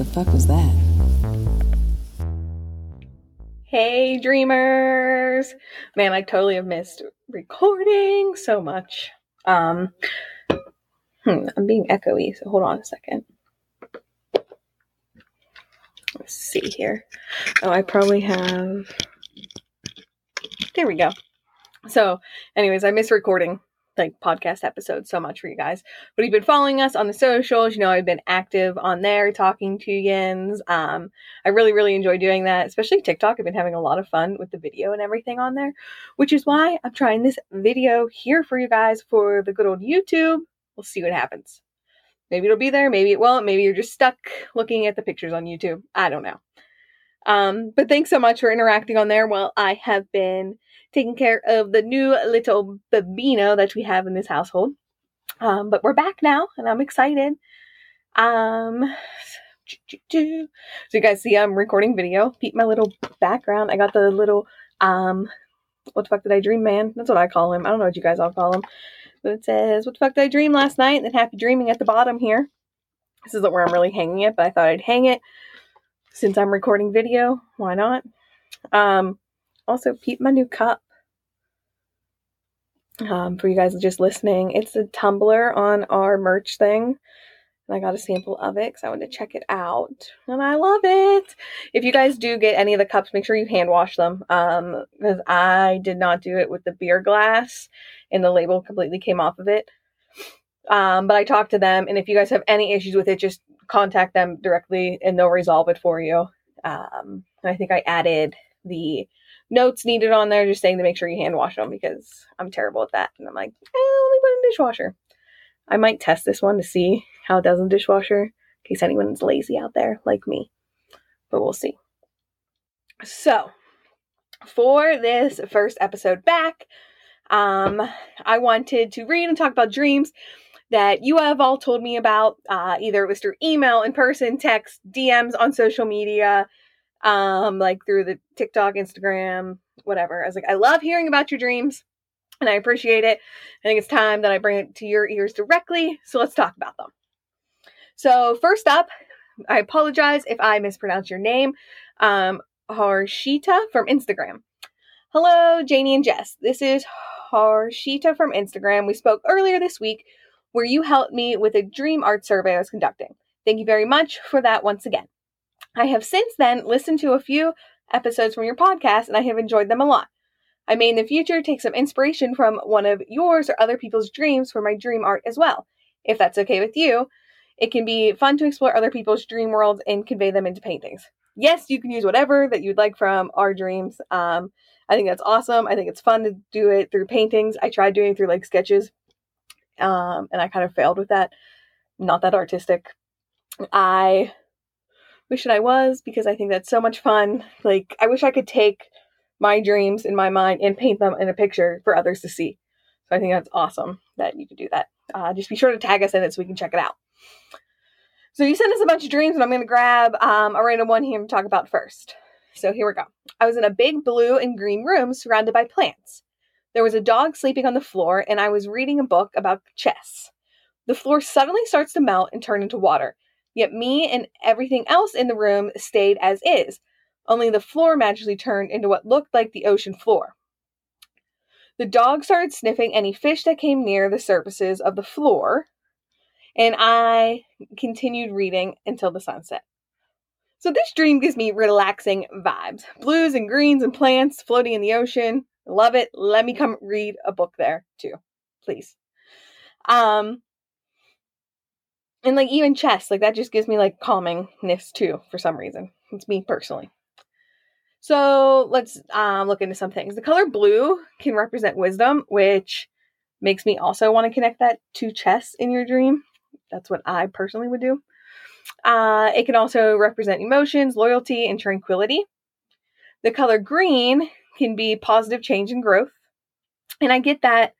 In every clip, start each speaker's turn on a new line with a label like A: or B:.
A: the fuck was that?
B: Hey, dreamers! Man, I totally have missed recording so much. Um, hmm, I'm being echoey, so hold on a second. Let's see here. Oh, I probably have. There we go. So, anyways, I miss recording like podcast episodes so much for you guys. But you've been following us on the socials, you know I've been active on there talking to yins. Um, I really, really enjoy doing that, especially TikTok. I've been having a lot of fun with the video and everything on there, which is why I'm trying this video here for you guys for the good old YouTube. We'll see what happens. Maybe it'll be there, maybe it won't. Maybe you're just stuck looking at the pictures on YouTube. I don't know. Um, but thanks so much for interacting on there while I have been taking care of the new little babino that we have in this household. Um, but we're back now and I'm excited. Um, so you guys see I'm recording video. Peep my little background. I got the little um what the fuck did I dream man? That's what I call him. I don't know what you guys all call him. But it says, What the fuck did I dream last night? And then happy dreaming at the bottom here. This isn't where I'm really hanging it, but I thought I'd hang it since I'm recording video. Why not? Um also peep my new cup um, for you guys just listening. It's a tumbler on our merch thing. And I got a sample of it because I wanted to check it out. And I love it. If you guys do get any of the cups, make sure you hand wash them. Um, because I did not do it with the beer glass and the label completely came off of it. Um, but I talked to them, and if you guys have any issues with it, just contact them directly and they'll resolve it for you. Um, I think I added the notes needed on there just saying to make sure you hand wash them because I'm terrible at that. And I'm like, eh, let me put in dishwasher. I might test this one to see how it does in dishwasher in case anyone's lazy out there like me. But we'll see. So, for this first episode back, um, I wanted to read and talk about dreams that you have all told me about. Uh, either it was through email, in person, text, DMs on social media, um, like through the TikTok, Instagram, whatever. I was like, I love hearing about your dreams and I appreciate it. I think it's time that I bring it to your ears directly. So let's talk about them. So, first up, I apologize if I mispronounce your name. Um, Harshita from Instagram. Hello, Janie and Jess. This is Harshita from Instagram. We spoke earlier this week where you helped me with a dream art survey I was conducting. Thank you very much for that once again. I have since then listened to a few episodes from your podcast and I have enjoyed them a lot. I may in the future take some inspiration from one of yours or other people's dreams for my dream art as well. If that's okay with you, it can be fun to explore other people's dream worlds and convey them into paintings. Yes, you can use whatever that you'd like from our dreams. Um, I think that's awesome. I think it's fun to do it through paintings. I tried doing it through like sketches, um, and I kind of failed with that. Not that artistic. I wish that I was because I think that's so much fun. Like, I wish I could take my dreams in my mind and paint them in a picture for others to see. So I think that's awesome that you could do that. Uh, just be sure to tag us in it so we can check it out. So you sent us a bunch of dreams, and I'm going to grab um, a random one here to talk about first. So here we go. I was in a big blue and green room surrounded by plants. There was a dog sleeping on the floor, and I was reading a book about chess. The floor suddenly starts to melt and turn into water. Yet me and everything else in the room stayed as is, only the floor magically turned into what looked like the ocean floor. The dog started sniffing any fish that came near the surfaces of the floor, and I continued reading until the sunset. So this dream gives me relaxing vibes. Blues and greens and plants floating in the ocean. Love it. Let me come read a book there too. Please. Um and like even chess, like that just gives me like calmingness too for some reason. It's me personally. So let's um, look into some things. The color blue can represent wisdom, which makes me also want to connect that to chess in your dream. That's what I personally would do. Uh, it can also represent emotions, loyalty, and tranquility. The color green can be positive change and growth. And I get that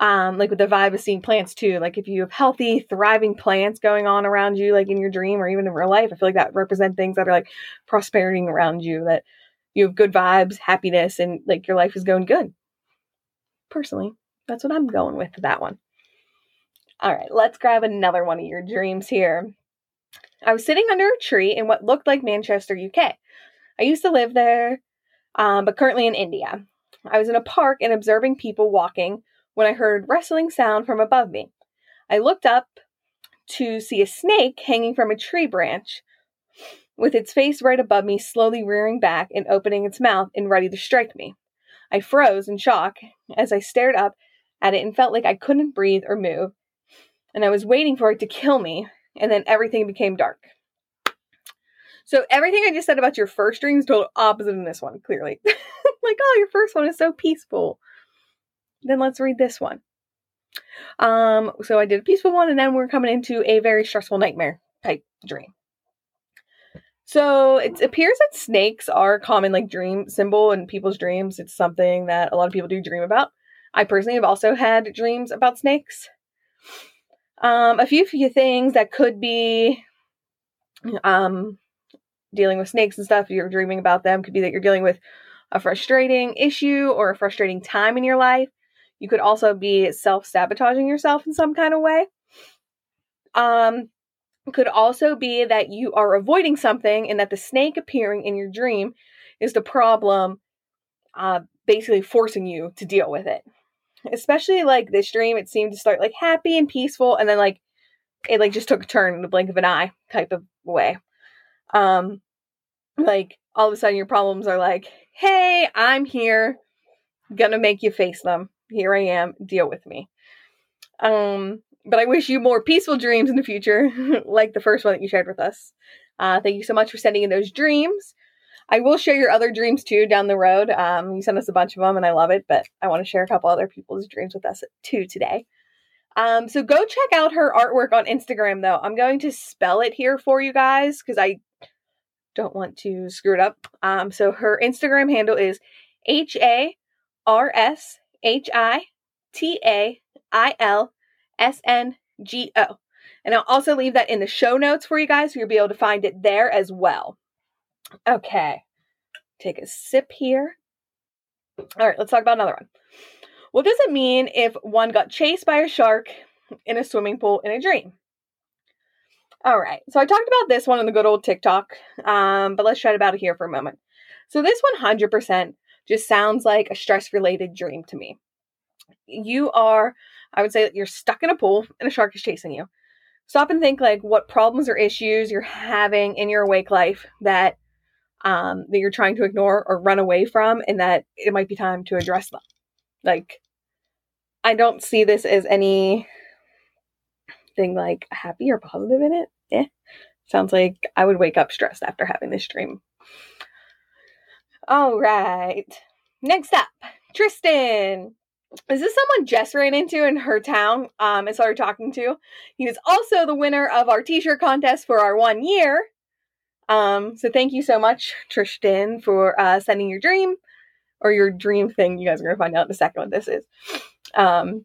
B: um, like with the vibe of seeing plants too. Like if you have healthy, thriving plants going on around you, like in your dream or even in real life, I feel like that represent things that are like prosperity around you, that you have good vibes, happiness, and like your life is going good. Personally, that's what I'm going with that one. All right, let's grab another one of your dreams here. I was sitting under a tree in what looked like Manchester, UK. I used to live there, um, but currently in India. I was in a park and observing people walking when I heard rustling sound from above me. I looked up to see a snake hanging from a tree branch with its face right above me, slowly rearing back and opening its mouth and ready to strike me. I froze in shock as I stared up at it and felt like I couldn't breathe or move, and I was waiting for it to kill me, and then everything became dark. So everything I just said about your first dream is total opposite in this one, clearly. like, oh, your first one is so peaceful. Then let's read this one. Um, so I did a peaceful one, and then we're coming into a very stressful nightmare type dream. So it appears that snakes are a common like dream symbol in people's dreams. It's something that a lot of people do dream about. I personally have also had dreams about snakes. Um, a few few things that could be um, dealing with snakes and stuff. You're dreaming about them. Could be that you're dealing with a frustrating issue or a frustrating time in your life. You could also be self sabotaging yourself in some kind of way. Um, could also be that you are avoiding something and that the snake appearing in your dream is the problem, uh, basically forcing you to deal with it. Especially like this dream, it seemed to start like happy and peaceful, and then like it like just took a turn in the blink of an eye type of way. Um, like all of a sudden your problems are like, hey, I'm here, gonna make you face them. Here I am, deal with me. Um, but I wish you more peaceful dreams in the future, like the first one that you shared with us. Uh, thank you so much for sending in those dreams. I will share your other dreams too down the road. Um, you sent us a bunch of them, and I love it. But I want to share a couple other people's dreams with us too today. Um, so go check out her artwork on Instagram, though. I'm going to spell it here for you guys because I don't want to screw it up. Um, so her Instagram handle is H A R S H I T A I L S N G O. And I'll also leave that in the show notes for you guys, so you'll be able to find it there as well. Okay, take a sip here. All right, let's talk about another one. What does it mean if one got chased by a shark in a swimming pool in a dream? All right, so I talked about this one on the good old TikTok, um, but let's chat about it here for a moment. So, this 100% just sounds like a stress related dream to me. You are I would say that you're stuck in a pool and a shark is chasing you. Stop and think like what problems or issues you're having in your awake life that um, that you're trying to ignore or run away from, and that it might be time to address them. Like, I don't see this as any thing like happy or positive in it. Eh. Sounds like I would wake up stressed after having this dream. All right. Next up, Tristan is this someone Jess ran into in her town um, and started talking to? He was also the winner of our t-shirt contest for our one year. Um, so thank you so much, Tristan, for uh, sending your dream or your dream thing. You guys are gonna find out in a second what this is. Um,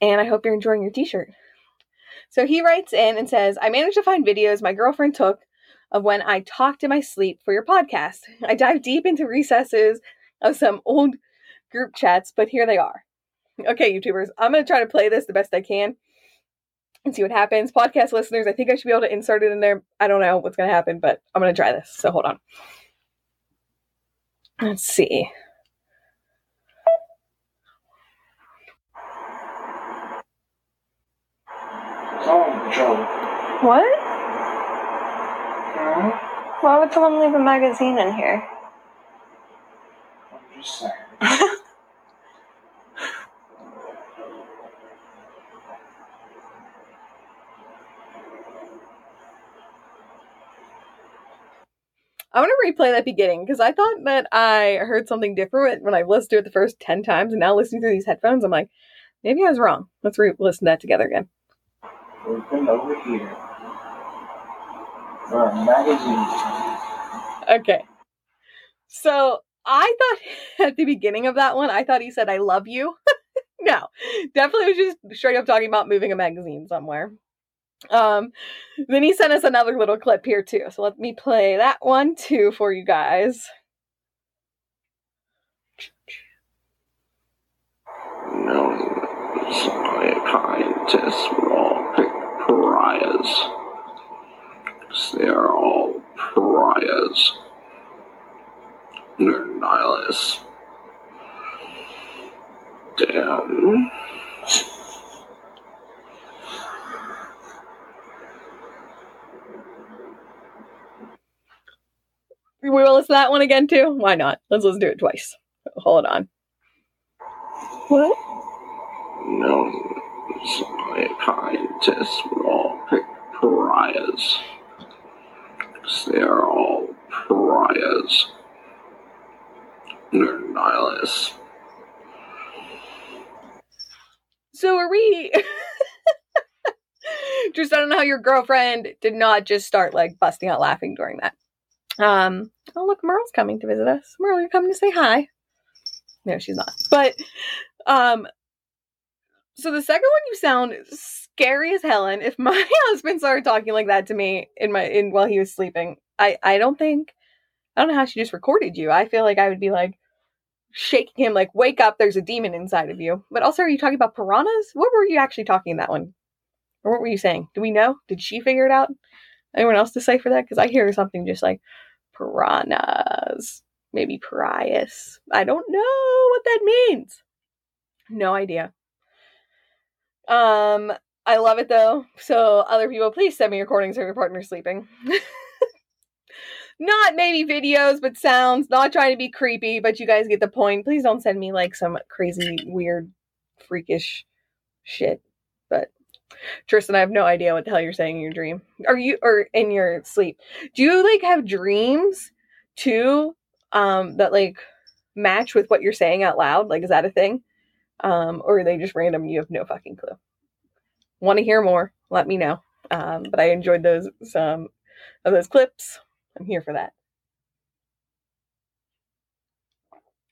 B: and I hope you're enjoying your t-shirt. So he writes in and says, I managed to find videos my girlfriend took of when I talked in my sleep for your podcast. I dive deep into recesses of some old group chats, but here they are. Okay, YouTubers, I'm going to try to play this the best I can and see what happens. Podcast listeners, I think I should be able to insert it in there. I don't know what's going to happen, but I'm going to try this. So hold on. Let's see.
A: Oh, Joe.
C: What?
A: Hmm?
C: Why would someone leave a magazine in here?
A: I'm just saying.
B: I want to replay that beginning because I thought that I heard something different when I listened to it the first 10 times, and now listening through these headphones, I'm like, maybe I was wrong. Let's re listen to that together again.
A: Open over here. For a magazine.
B: Okay. So I thought at the beginning of that one, I thought he said, I love you. no, definitely was just straight up talking about moving a magazine somewhere. Um, then he sent us another little clip here too. So let me play that one too for you guys.
A: Knowing scientists were all pariahs. They are all pariahs. They're nihilists. Damn.
B: We will listen to that one again too. Why not? Let's listen to it twice. Hold on.
C: What?
A: No, scientists would all pick pariahs. They are all pariahs. They're nihilists.
B: So are we? just I don't know how your girlfriend did not just start like busting out laughing during that. Um. Oh look, Merle's coming to visit us. Merle, you're coming to say hi. No, she's not. But um. So the second one, you sound scary as hell. And if my husband started talking like that to me in my in while he was sleeping, I I don't think I don't know how she just recorded you. I feel like I would be like shaking him like wake up there's a demon inside of you. But also are you talking about piranhas? What were you actually talking in that one or what were you saying? Do we know? Did she figure it out? Anyone else decipher that? Because i hear something just like piranhas maybe pariahs i don't know what that means. No idea. Um i love it though so other people please send me recordings of your partner sleeping not maybe videos, but sounds. Not trying to be creepy, but you guys get the point. Please don't send me like some crazy, weird, freakish shit. But Tristan, I have no idea what the hell you're saying in your dream. Are you or in your sleep? Do you like have dreams too? Um, that like match with what you're saying out loud? Like, is that a thing? Um, or are they just random? You have no fucking clue. Want to hear more? Let me know. Um, but I enjoyed those some of those clips. I'm here for that.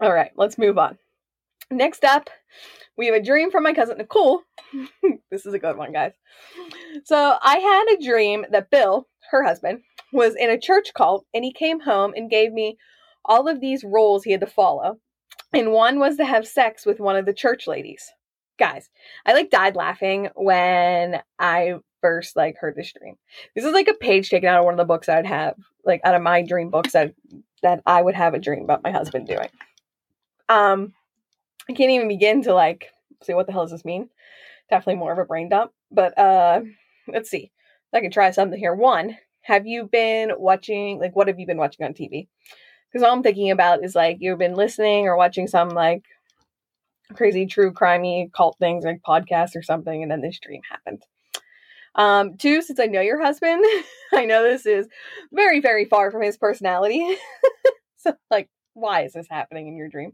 B: All right, let's move on. Next up, we have a dream from my cousin Nicole. this is a good one, guys. So, I had a dream that Bill, her husband, was in a church cult and he came home and gave me all of these rules he had to follow. And one was to have sex with one of the church ladies. Guys, I like died laughing when I first like heard this dream. This is like a page taken out of one of the books I'd have, like out of my dream books that that I would have a dream about my husband doing. Um, I can't even begin to like say what the hell does this mean. Definitely more of a brain dump. But uh, let's see. I can try something here. One, have you been watching? Like, what have you been watching on TV? Because all I'm thinking about is like you've been listening or watching some like crazy true crimey cult things like podcasts or something, and then this dream happened. Um, two, since I know your husband, I know this is very, very far from his personality. so, like, why is this happening in your dream?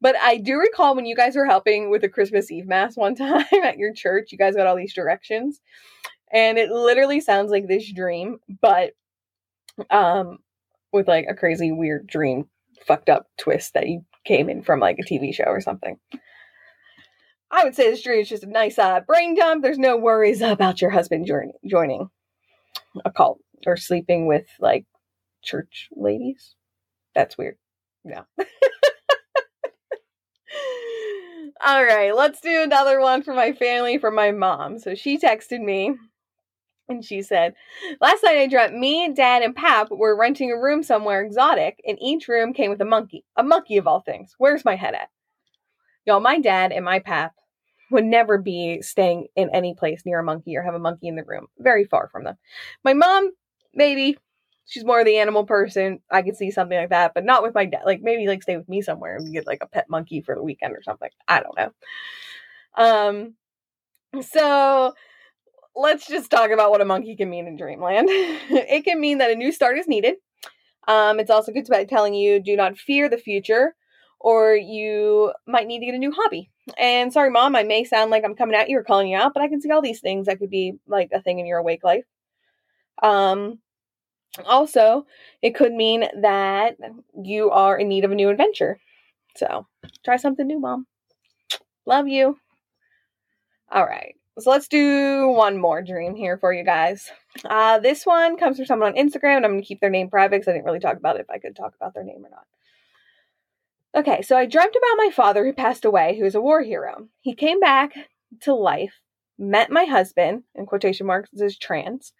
B: But I do recall when you guys were helping with the Christmas Eve Mass one time at your church, you guys got all these directions. And it literally sounds like this dream, but um with like a crazy weird dream fucked up twist that you came in from like a TV show or something. I would say this dream is just a nice uh, brain dump. There's no worries about your husband join- joining a cult or sleeping with like church ladies. That's weird. No. All right, let's do another one for my family for my mom. So she texted me and she said, Last night I dreamt me, dad, and Pap were renting a room somewhere exotic, and each room came with a monkey. A monkey of all things. Where's my head at? Y'all, my dad and my Pap would never be staying in any place near a monkey or have a monkey in the room. Very far from them. My mom, maybe. She's more of the animal person. I could see something like that, but not with my dad. Like maybe like stay with me somewhere and get like a pet monkey for the weekend or something. I don't know. Um so let's just talk about what a monkey can mean in dreamland. it can mean that a new start is needed. Um, it's also good about telling you do not fear the future or you might need to get a new hobby. And sorry, mom, I may sound like I'm coming at you or calling you out, but I can see all these things that could be like a thing in your awake life. Um, also, it could mean that you are in need of a new adventure. So try something new, mom. Love you. All right. So let's do one more dream here for you guys. Uh, this one comes from someone on Instagram, and I'm going to keep their name private because I didn't really talk about it if I could talk about their name or not. Okay, so I dreamt about my father who passed away, who is a war hero. He came back to life, met my husband, in quotation marks, is trans,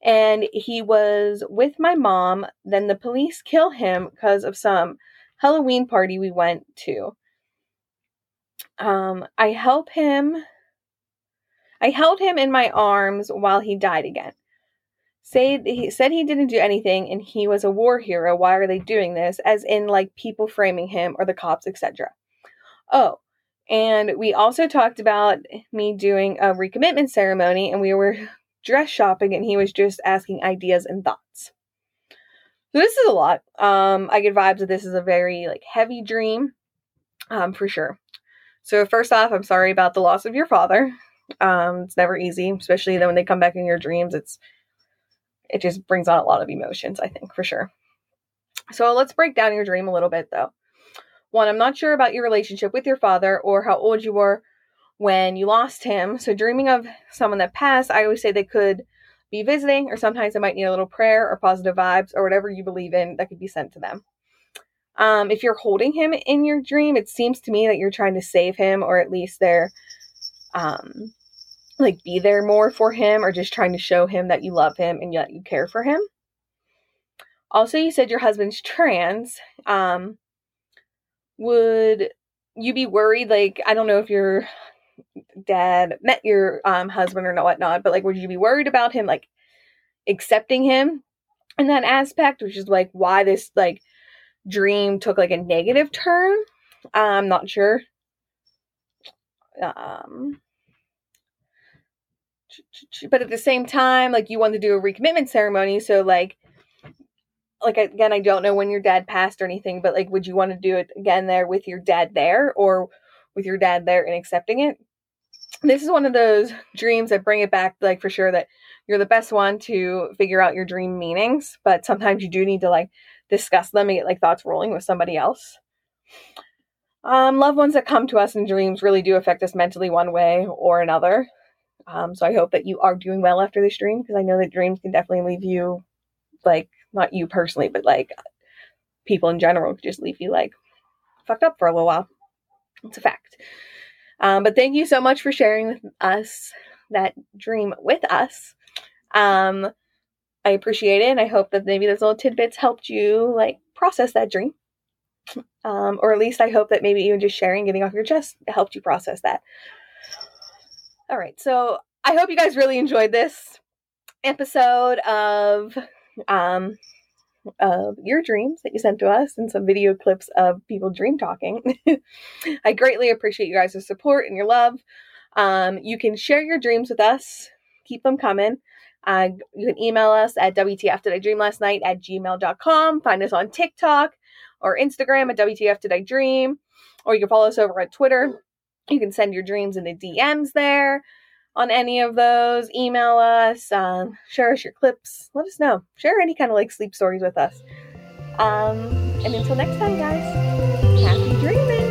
B: and he was with my mom. Then the police kill him because of some Halloween party we went to. Um, I help him. I held him in my arms while he died again. Say he said he didn't do anything and he was a war hero. Why are they doing this? As in like people framing him or the cops, etc. Oh, and we also talked about me doing a recommitment ceremony and we were dress shopping and he was just asking ideas and thoughts. So this is a lot. Um, I get vibes that this is a very like heavy dream, um, for sure. So first off, I'm sorry about the loss of your father. Um, it's never easy, especially then when they come back in your dreams. It's it just brings out a lot of emotions, I think, for sure. So let's break down your dream a little bit though. One, I'm not sure about your relationship with your father or how old you were when you lost him. So, dreaming of someone that passed, I always say they could be visiting, or sometimes they might need a little prayer or positive vibes or whatever you believe in that could be sent to them. Um, if you're holding him in your dream, it seems to me that you're trying to save him, or at least they're um, like be there more for him, or just trying to show him that you love him and yet you care for him. Also, you said your husband's trans. Um, would you be worried? Like, I don't know if your dad met your um, husband or not, whatnot, but like, would you be worried about him like accepting him in that aspect, which is like why this like dream took like a negative turn? I'm not sure. Um, but at the same time, like you want to do a recommitment ceremony, so like like again, I don't know when your dad passed or anything, but like, would you want to do it again there with your dad there, or with your dad there and accepting it? This is one of those dreams that bring it back, like for sure that you're the best one to figure out your dream meanings, but sometimes you do need to like discuss them and get like thoughts rolling with somebody else. Um, loved ones that come to us in dreams really do affect us mentally one way or another. Um, so I hope that you are doing well after this dream because I know that dreams can definitely leave you like not you personally, but like people in general just leave you like fucked up for a little while. It's a fact. Um, but thank you so much for sharing with us that dream with us. Um, I appreciate it, and I hope that maybe those little tidbits helped you like process that dream. Um, or at least I hope that maybe even just sharing, getting off your chest, helped you process that. All right, so I hope you guys really enjoyed this episode of um, of your dreams that you sent to us and some video clips of people dream talking. I greatly appreciate you guys' support and your love. Um, you can share your dreams with us, keep them coming. Uh, you can email us at WTF Did I Dream Last Night at gmail.com. Find us on TikTok or Instagram at WTF Did I Dream. Or you can follow us over at Twitter. You can send your dreams in the DMs there on any of those, email us, um, share us your clips, let us know. Share any kind of like sleep stories with us. Um, and until next time, guys, happy dreaming!